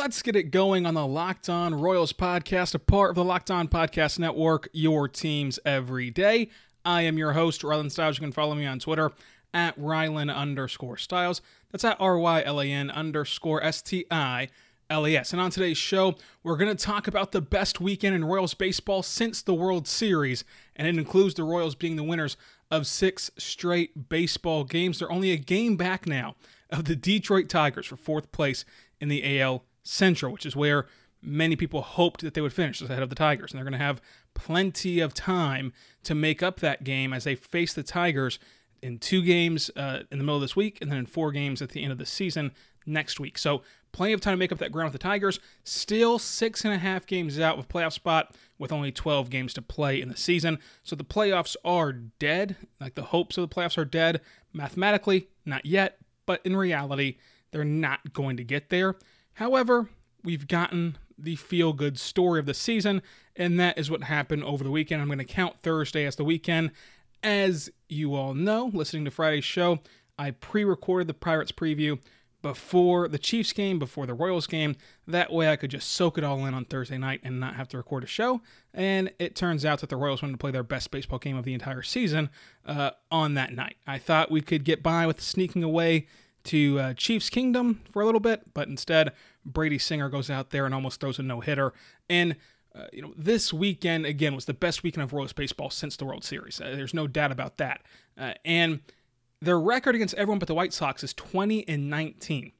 Let's get it going on the Locked On Royals podcast, a part of the Locked On Podcast Network, your teams every day. I am your host, Rylan Stiles. You can follow me on Twitter at Rylan underscore Stiles. That's at R Y L A N underscore S T I L E S. And on today's show, we're going to talk about the best weekend in Royals baseball since the World Series. And it includes the Royals being the winners of six straight baseball games. They're only a game back now of the Detroit Tigers for fourth place in the AL Central, which is where many people hoped that they would finish ahead of the Tigers. And they're going to have plenty of time to make up that game as they face the Tigers in two games uh, in the middle of this week and then in four games at the end of the season next week. So plenty of time to make up that ground with the Tigers. Still six and a half games out with playoff spot with only 12 games to play in the season. So the playoffs are dead. Like the hopes of the playoffs are dead. Mathematically, not yet, but in reality, they're not going to get there. However, we've gotten the feel good story of the season, and that is what happened over the weekend. I'm going to count Thursday as the weekend. As you all know, listening to Friday's show, I pre recorded the Pirates preview before the Chiefs game, before the Royals game. That way I could just soak it all in on Thursday night and not have to record a show. And it turns out that the Royals wanted to play their best baseball game of the entire season uh, on that night. I thought we could get by with sneaking away to uh, Chiefs Kingdom for a little bit, but instead Brady Singer goes out there and almost throws a no hitter. And uh, you know, this weekend again was the best weekend of Royals baseball since the World Series. Uh, there's no doubt about that. Uh, and their record against everyone but the White Sox is 20 and 19.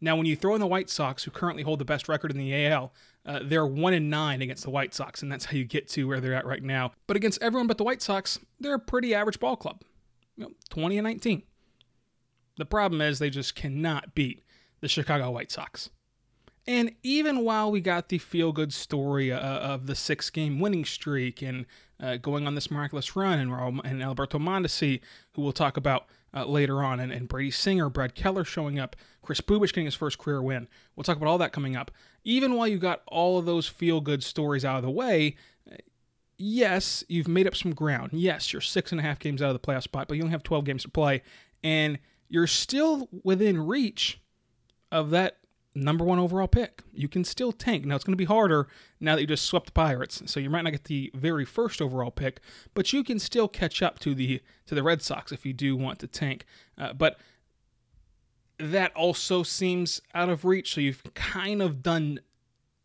Now, when you throw in the White Sox, who currently hold the best record in the AL, uh, they're one and nine against the White Sox, and that's how you get to where they're at right now. But against everyone but the White Sox, they're a pretty average ball club. You know, 20 and 19. The problem is they just cannot beat the Chicago White Sox. And even while we got the feel good story uh, of the six game winning streak and uh, going on this miraculous run, and, Adalberto Mondesi, who we'll talk about uh, later on, and, Brady Singer, Brad Keller showing up, Kris Bubic getting his first career win. We'll talk about all that coming up. Even while you got all of those feel good stories out of the way, yes, you've made up some ground. Yes, you're six and a half games out of the playoff spot, but you only have 12 games to play. And you're still within reach of that number one overall pick. You can still tank. Now it's going to be harder now that you just swept the Pirates, so you might not get the very first overall pick, but you can still catch up to the to the Red Sox if you do want to tank. Uh, but that also seems out of reach. So you've kind of done,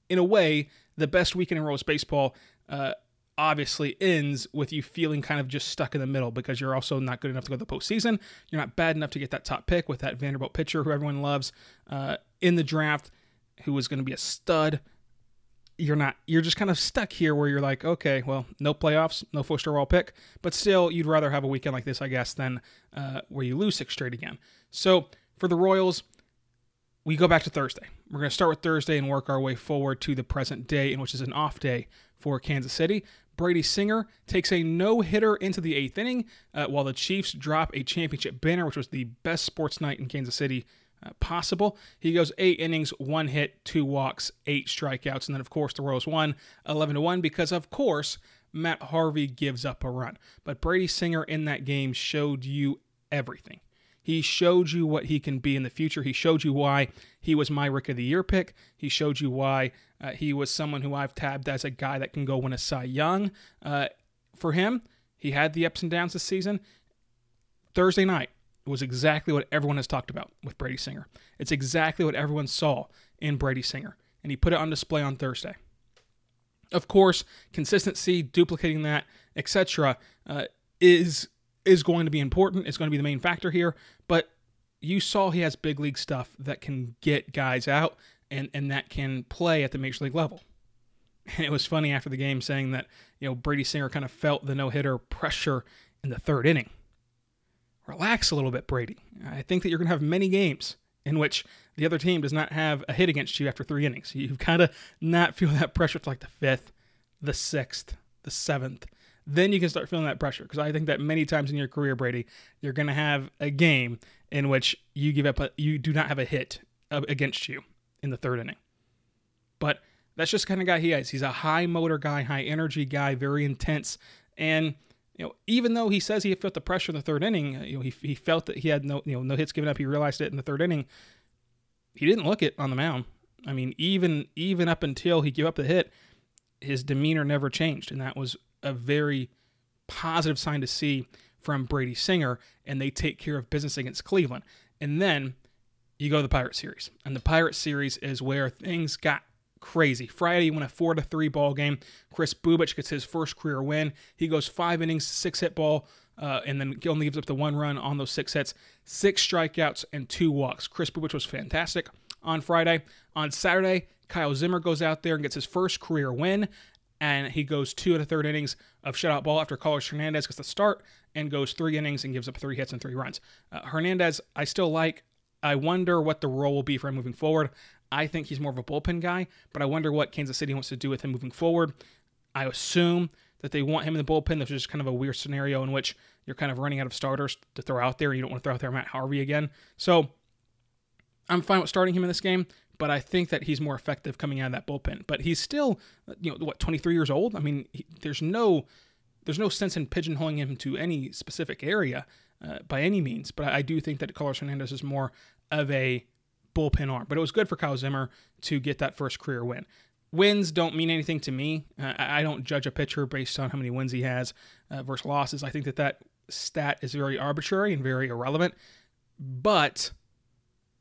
in a way, the best weekend in Royals baseball. Uh, obviously ends with you feeling kind of just stuck in the middle because you're also not good enough to go to the postseason. You're not bad enough to get that top pick with that Vanderbilt pitcher who everyone loves uh, in the draft, who is going to be a stud. You're not. You're just kind of stuck here where you're like, okay, well, no playoffs, no first overall pick, but still, you'd rather have a weekend like this, I guess, than uh, where you lose six straight again. So for the Royals, we go back to Thursday. We're going to start with Thursday and work our way forward to the present day, in which is an off day for Kansas City. Brady Singer takes a no hitter into the eighth inning, uh, while the Chiefs drop a championship banner, which was the best sports night in Kansas City uh, possible. He goes eight innings, one hit, two walks, eight strikeouts, and then of course the Royals won 11 to one because of course Matt Harvey gives up a run. But Brady Singer in that game showed you everything. He showed you what he can be in the future. He showed you why he was my Rick of the Year pick. He showed you why uh, he was someone who I've tabbed as a guy that can go win a Cy Young. Uh, for him, he had the ups and downs this season. Thursday night was exactly what everyone has talked about with Brady Singer. It's exactly what everyone saw in Brady Singer, and he put it on display on Thursday. Of course, consistency, duplicating that, etc., uh, is is going to be important. It's going to be the main factor here. But you saw he has big league stuff that can get guys out and, and that can play at the major league level. And it was funny after the game saying that, you know, Brady Singer kind of felt the no hitter pressure in the third inning. Relax a little bit, Brady. I think that you're going to have many games in which the other team does not have a hit against you after three innings. You've kind of not feel that pressure to like the fifth, the sixth, the seventh, then you can start feeling that pressure. Because I think that many times in your career, Brady, you're going to have a game in which you give up, a, you do not have a hit against you in the third inning. But that's just kind of guy he is. He's a high motor guy, high energy guy, very intense. And you know, even though he says he felt the pressure in the third inning, uh, you know, he, he felt that he had no you know no hits given up. He realized it in the third inning. He didn't look it on the mound. I mean, even even up until he gave up the hit, his demeanor never changed, and that was a very positive sign to see from Brady Singer. And they take care of business against Cleveland, and then you go to the Pirate series, and the Pirate series is where things got crazy. Friday, he won a four to three ball game. Kris Bubic gets his first career win. He goes five innings, six hit ball, uh, and then only gives up the one run on those six hits, six strikeouts and two walks. Kris Bubic was fantastic on Friday. On Saturday, Kyle Zimmer goes out there and gets his first career win. And he goes two and a third innings of shutout ball after Carlos Hernandez gets the start and goes three innings and gives up three hits and three runs. Uh, Hernandez, I still like. I wonder what the role will be for him moving forward. I think he's more of a bullpen guy, but I wonder what Kansas City wants to do with him moving forward. I assume that they want him in the bullpen. This is just kind of a weird scenario in which you're kind of running out of starters to throw out there. And you don't want to throw out there Matt Harvey again. So I'm fine with starting him in this game, but I think that he's more effective coming out of that bullpen. But he's still, you know, what 23 years old. I mean, he, there's no there's no sense in pigeonholing him to any specific area uh, by any means. But I do think that Carlos Hernandez is more of a bullpen arm. But it was good for Kyle Zimmer to get that first career win. Wins don't mean anything to me. Uh, I don't judge a pitcher based on how many wins he has uh, versus losses. I think that that stat is very arbitrary and very irrelevant. But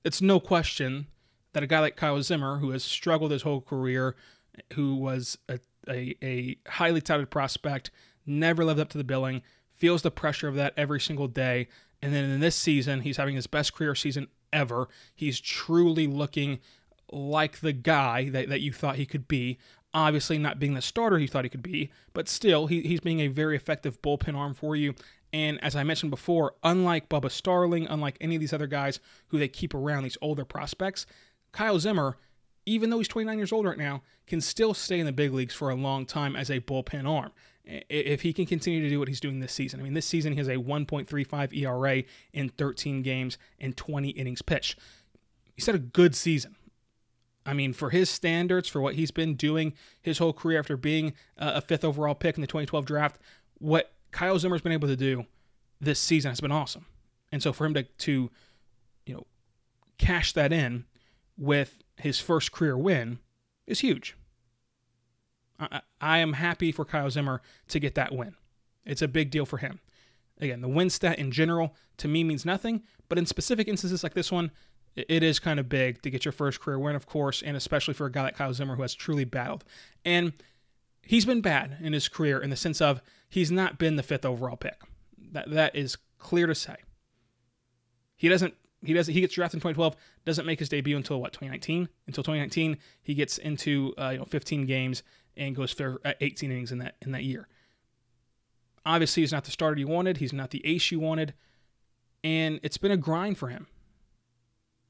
it's no question that a guy like Kyle Zimmer, who has struggled his whole career, who was a, a, a highly touted prospect, never lived up to the billing, feels the pressure of that every single day. And then in this season, he's having his best career season ever. He's truly looking like the guy that, that you thought he could be. Obviously, not being the starter he thought he could be, but still, he, he's being a very effective bullpen arm for you. And as I mentioned before, unlike Bubba Starling, unlike any of these other guys who they keep around, these older prospects, Kyle Zimmer, even though he's 29 years old right now, can still stay in the big leagues for a long time as a bullpen arm if he can continue to do what he's doing this season. I mean, this season he has a 1.35 ERA in 13 games and 20 innings pitched. He's had a good season. I mean, for his standards, for what he's been doing his whole career after being a fifth overall pick in the 2012 draft, what Kyle Zimmer's been able to do this season has been awesome. And so for him to, to you know, cash that in with his first career win is huge. I, I am happy for Kyle Zimmer to get that win. It's a big deal for him. Again, the win stat in general to me means nothing, but in specific instances like this one, it is kind of big to get your first career win, of course, and especially for a guy like Kyle Zimmer who has truly battled. And he's been bad in his career in the sense of he's not been the fifth overall pick. That that is clear to say. He doesn't he doesn't he gets drafted in 2012 doesn't make his debut until what 2019 until 2019 he gets into uh, you know 15 games and goes for uh, 18 innings in that in that year. Obviously, he's not the starter you wanted. He's not the ace you wanted, and it's been a grind for him.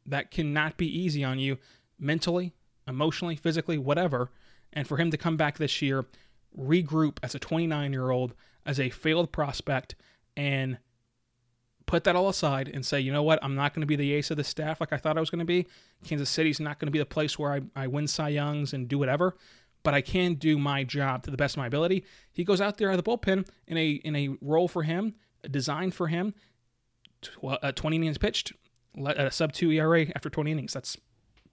That cannot be easy on you mentally, emotionally, physically, whatever. And for him to come back this year, regroup as a 29 year old, as a failed prospect, and put that all aside and say, you know what, I'm not going to be the ace of the staff like I thought I was going to be. Kansas City's not going to be the place where I, I win Cy Youngs and do whatever but I can do my job to the best of my ability. He goes out there at the bullpen in a in a role for him, designed for him. Uh, 20 innings pitched, at a sub two ERA after 20 innings. That's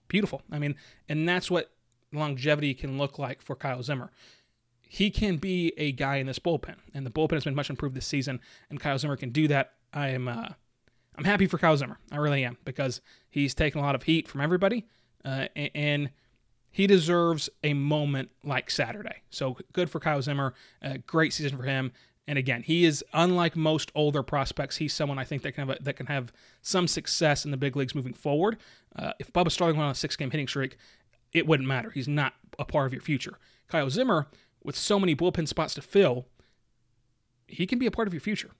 beautiful. I mean, and that's what longevity can look like for Kyle Zimmer. He can be a guy in this bullpen, and the bullpen has been much improved this season. And Kyle Zimmer can do that. I am, uh, I'm happy for Kyle Zimmer. I really am because he's taken a lot of heat from everybody, uh, and he deserves a moment like Saturday. So good for Kyle Zimmer. Great season for him. And again, he is unlike most older prospects. He's someone I think that can have a, that can have some success in the big leagues moving forward. Uh, if Bubba Starling went on a six-game hitting streak, it wouldn't matter. He's not a part of your future. Kyle Zimmer, with so many bullpen spots to fill, he can be a part of your future.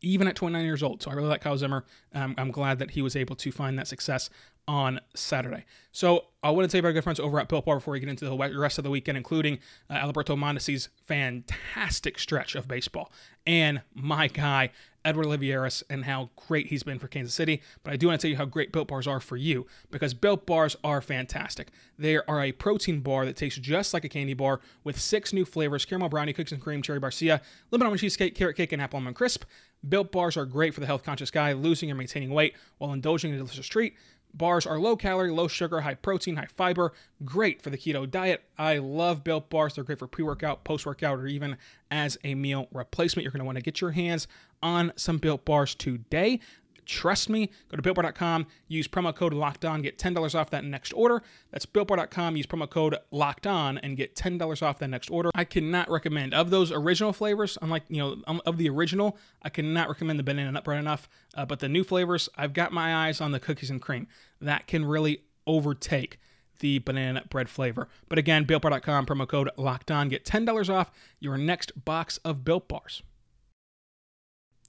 Even at 29 years old. So I really like Kyle Zimmer. Um, I'm glad that he was able to find that success on Saturday. So I want to say our good friends over at Built Bar before we get into the rest of the weekend, including uh, Adalberto Mondesi's fantastic stretch of baseball and my guy Edward Olivares and how great he's been for Kansas City. But I do want to tell you how great Built Bars are for you because Built Bars are fantastic. They are a protein bar that tastes just like a candy bar with six new flavors: caramel brownie, cookies and cream, cherry barcia, lemon almond cheesecake, carrot cake, and apple almond crisp. Built Bars are great for the health conscious guy losing or maintaining weight while indulging in a delicious treat. Bars are low calorie, low sugar, high protein, high fiber, great for the keto diet. I love Built Bars. They're great for pre workout, post workout, or even as a meal replacement. You're going to want to get your hands on some Built Bars today. Trust me, go to builtbar.com, use promo code locked on, get $10 off that next order. That's builtbar.com, use promo code locked on and get $10 off that next order. I cannot recommend of those original flavors, unlike, you know, um, of the original, I cannot recommend the banana nut bread enough. Uh, but the new flavors, I've got my eyes on the cookies and cream. That can really overtake the banana bread flavor. But again, builtbar.com, promo code locked on, get $10 off your next box of built bars.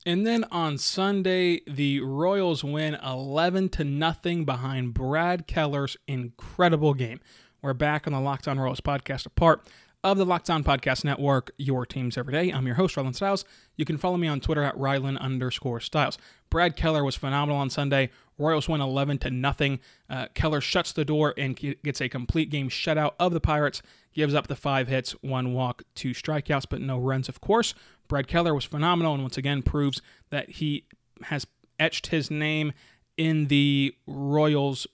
And then on Sunday, the Royals win 11 to nothing behind Brad Keller's incredible game. We're back on the Locked On Royals podcast, a part of the Locked On Podcast Network, your teams every day. I'm your host, Rylan Stiles. You can follow me on Twitter at Rylan underscore Stiles. Brad Keller was phenomenal on Sunday. Royals win 11 to nothing. Uh, Keller shuts the door and gets a complete game shutout of the Pirates. Gives up the five hits, one walk, two strikeouts, but no runs, of course. Brad Keller was phenomenal and once again proves that he has etched his name in the Royals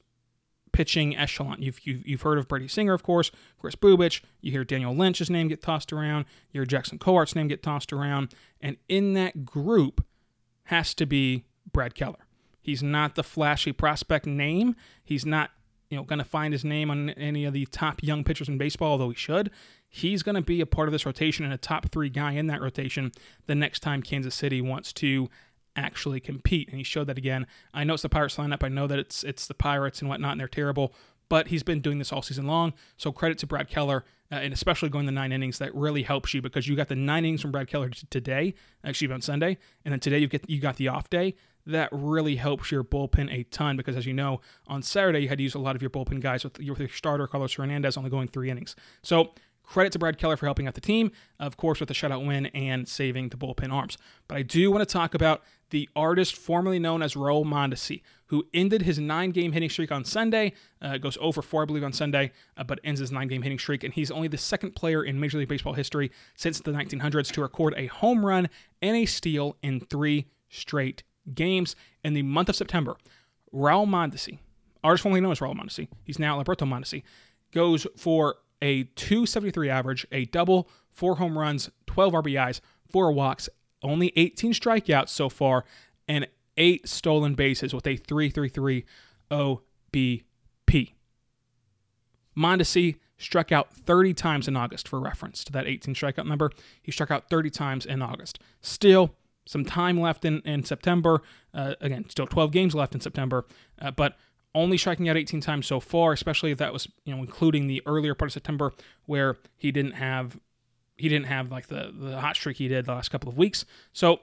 pitching echelon. You've, you've, you've heard of Brady Singer, of course, Kris Bubic. You hear Daniel Lynch's name get tossed around. You hear Jackson Kowar's name get tossed around. And in that group has to be Brad Keller. He's not the flashy prospect name. He's not you know going to find his name on any of the top young pitchers in baseball, although he should. He's going to be a part of this rotation and a top three guy in that rotation the next time Kansas City wants to actually compete. And he showed that again. I know it's the Pirates lineup. I know that it's it's the Pirates and whatnot, and they're terrible. But he's been doing this all season long. So credit to Brad Keller, uh, and especially going the nine innings. That really helps you because you got the nine innings from Brad Keller today, actually on Sunday, and then today you get you got the off day. That really helps your bullpen a ton because, as you know, on Saturday you had to use a lot of your bullpen guys with your, starter Carlos Hernandez only going three innings. So Credit to Brad Keller for helping out the team, of course, with the shutout win and saving the bullpen arms. But I do want to talk about the artist formerly known as Raul Mondesi, who ended his nine game hitting streak on Sunday, uh, goes over four, I believe, on Sunday, uh, but ends his nine game hitting streak. And he's only the second player in Major League Baseball history since the 1900s to record a home run and a steal in three straight games. In the month of September, Raul Mondesi, artist formerly known as Raul Mondesi, he's now Adalberto Mondesi, goes for a 273 average, a double, four home runs, 12 RBIs, four walks, only 18 strikeouts so far, and eight stolen bases with a 333 OBP. Mondesi struck out 30 times in August, for reference to that 18 strikeout number. He struck out 30 times in August. Still, some time left in, in September. Uh, again, still 12 games left in September, uh, but only striking out 18 times so far, especially if that was, you know, including the earlier part of September where he didn't have he didn't have like the the hot streak he did the last couple of weeks. So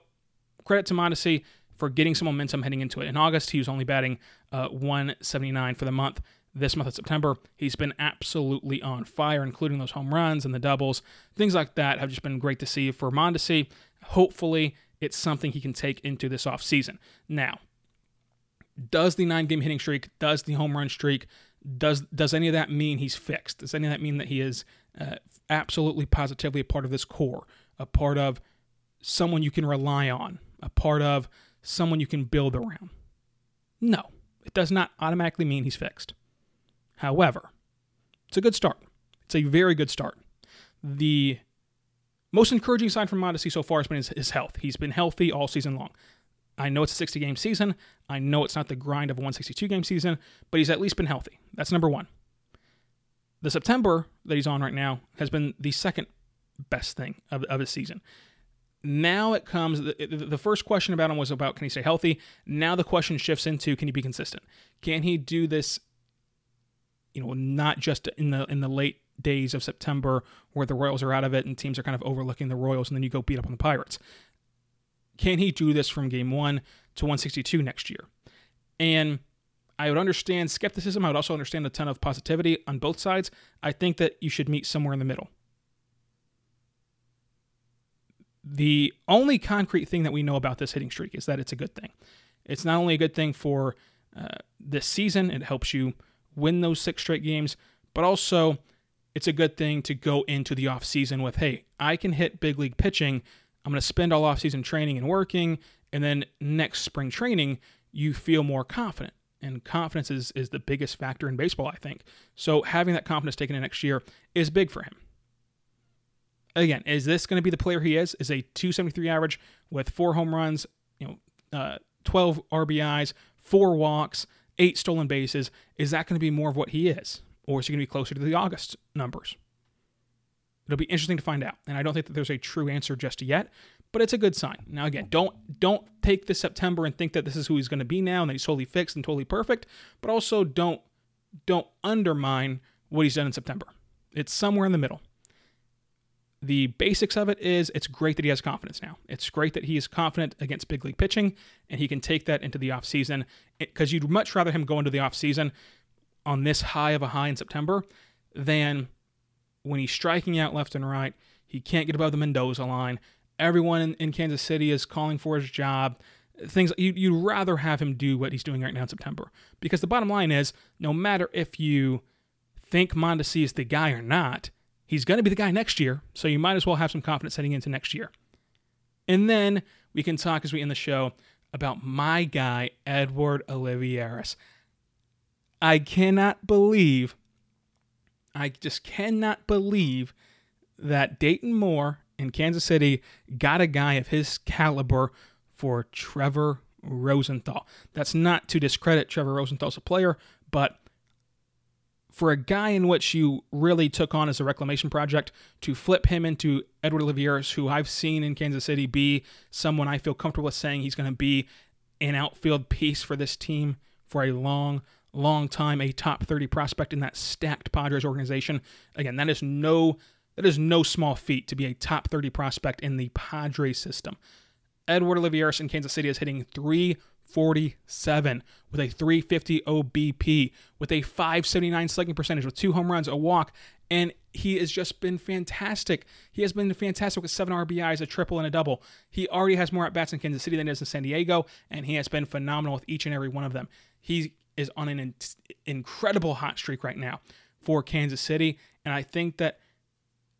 credit to Mondesi for getting some momentum heading into it. In August, he was only batting uh, 179 for the month. This month of September, he's been absolutely on fire, including those home runs and the doubles. Things like that have just been great to see for Mondesi. Hopefully, it's something he can take into this offseason. Now, does the nine game hitting streak, does the home run streak, does does any of that mean he's fixed? Does any of that mean that he is uh, absolutely positively a part of this core, a part of someone you can rely on, a part of someone you can build around? No, it does not automatically mean he's fixed. However, it's a good start. It's a very good start. The most encouraging sign from Mondesi so far has been his, his health. He's been healthy all season long. I know it's a 60 game season. I know it's not the grind of a 162 game season, but he's at least been healthy. That's number one. The September that he's on right now has been the second best thing of, of his season. Now it comes, the, the first question about him was about can he stay healthy? Now the question shifts into can he be consistent? Can he do this, you know, not just in the in the late days of September where the Royals are out of it and teams are kind of overlooking the Royals and then you go beat up on the Pirates? Can he do this from game one to 162 next year? And I would understand skepticism. I would also understand a ton of positivity on both sides. I think that you should meet somewhere in the middle. The only concrete thing that we know about this hitting streak is that it's a good thing. It's not only a good thing for uh, this season, it helps you win those six straight games, but also it's a good thing to go into the offseason with hey, I can hit big league pitching. I'm going to spend all offseason training and working. And then next spring training, you feel more confident. And confidence is, is the biggest factor in baseball, I think. So having that confidence taken in next year is big for him. Again, is this going to be the player he is? Is a 273 average with four home runs, you know, uh, 12 RBIs, four walks, eight stolen bases. Is that going to be more of what he is? Or is he going to be closer to the August numbers? It'll be interesting to find out. And I don't think that there's a true answer just yet, but it's a good sign. Now again, don't don't take this September and think that this is who he's going to be now and that he's totally fixed and totally perfect, but also don't don't undermine what he's done in September. It's somewhere in the middle. The basics of it is it's great that he has confidence now. It's great that he is confident against big league pitching and he can take that into the offseason because you'd much rather him go into the offseason on this high of a high in September than when he's striking out left and right. He can't get above the Mendoza line. Everyone in, in Kansas City is calling for his job. Things you, you'd rather have him do what he's doing right now in September because the bottom line is no matter if you think Mondesi is the guy or not, He's going to be the guy next year, so you might as well have some confidence heading into next year. And then we can talk as we end the show about my guy, Edward Olivares. I cannot believe, I just cannot believe that Dayton Moore in Kansas City got a guy of his caliber for Trevor Rosenthal. That's not to discredit Trevor Rosenthal as a player, but for a guy in which you really took on as a reclamation project to flip him into Edward Olivares, who I've seen in Kansas City be someone I feel comfortable with saying he's going to be an outfield piece for this team for a long, long time, a top 30 prospect in that stacked Padres organization. Again, that is no that is no small feat to be a top 30 prospect in the Padres system. Edward Olivares in Kansas City is hitting 3 47 with a 350 OBP, with a 579 slugging percentage, with two home runs, a walk, and he has just been fantastic. He has been fantastic with seven RBIs, a triple, and a double. He already has more at bats in Kansas City than he does in San Diego, and he has been phenomenal with each and every one of them. He is on an in- incredible hot streak right now for Kansas City, and I think that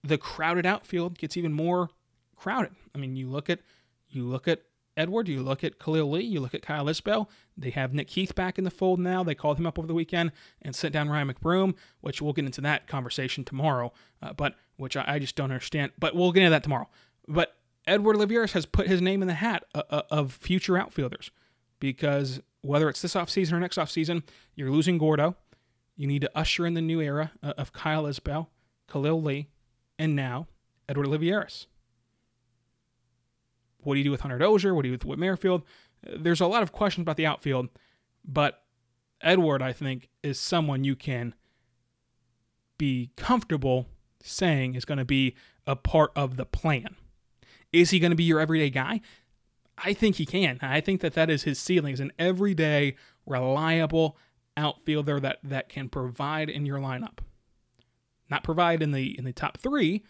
the crowded outfield gets even more crowded. I mean, you look at you look at Edward, you look at Khalil Lee, you look at Kyle Isbel. They have Nick Heath back in the fold now. They called him up over the weekend and sent down Ryan McBroom, which we'll get into that conversation tomorrow, uh, but which I, I, just don't understand. But we'll get into that tomorrow. But Edward Olivares has put his name in the hat uh, uh, of future outfielders because whether it's this offseason or next offseason, you're losing Gordo. You need to usher in the new era uh, of Kyle Isbel, Khalil Lee, and now Edward Olivares. What do you do with Hunter Dozier? What do you do with Whit Merrifield? There's a lot of questions about the outfield, but Edward, I think, is someone you can be comfortable saying is going to be a part of the plan. Is he going to be your everyday guy? I think he can. I think that that is his ceiling, is an everyday, reliable outfielder that that can provide in your lineup. Not provide in the in the top three,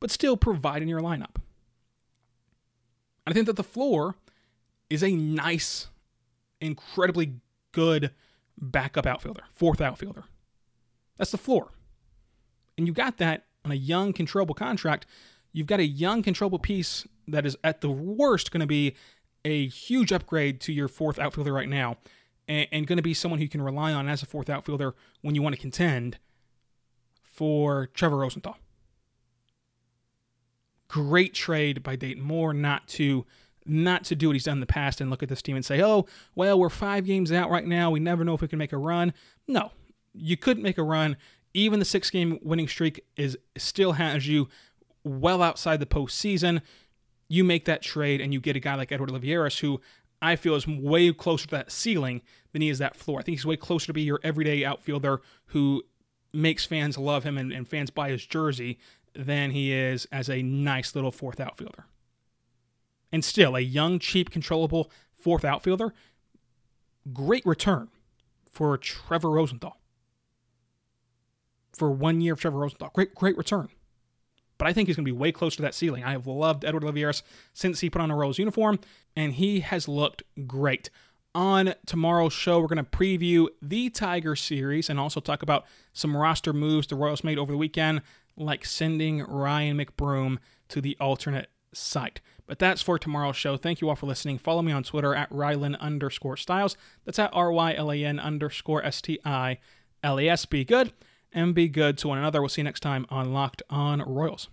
but still provide in your lineup. I think that the floor is a nice, incredibly good backup outfielder, fourth outfielder. That's the floor. And you got that on a young, controllable contract. You've got a young, controllable piece that is at the worst going to be a huge upgrade to your fourth outfielder right now, and, and going to be someone who you can rely on as a fourth outfielder when you want to contend for Trevor Rosenthal great trade by Dayton Moore not to not to do what he's done in the past and look at this team and say, "Oh, well, we're 5 games out right now. We never know if we can make a run." No. You couldn't make a run. Even the 6-game winning streak is still has you well outside the postseason. You make that trade and you get a guy like Edward Olivares who I feel is way closer to that ceiling than he is that floor. I think he's way closer to be your everyday outfielder who makes fans love him and, and fans buy his jersey than he is as a nice little fourth outfielder. And still, a young, cheap, controllable fourth outfielder. Great return for Trevor Rosenthal. For one year of Trevor Rosenthal. Great, great return. But I think he's going to be way closer to that ceiling. I have loved Edward Olivares since he put on a Royals uniform, and he has looked great. On tomorrow's show, we're going to preview the Tiger series and also talk about some roster moves the Royals made over the weekend, like sending Ryan McBroom to the alternate site. But that's for tomorrow's show. Thank you all for listening. Follow me on Twitter at Rylan underscore Stiles. That's at R Y L A N underscore S T I L E S. Be good and be good to one another. We'll see you next time on Locked On Royals.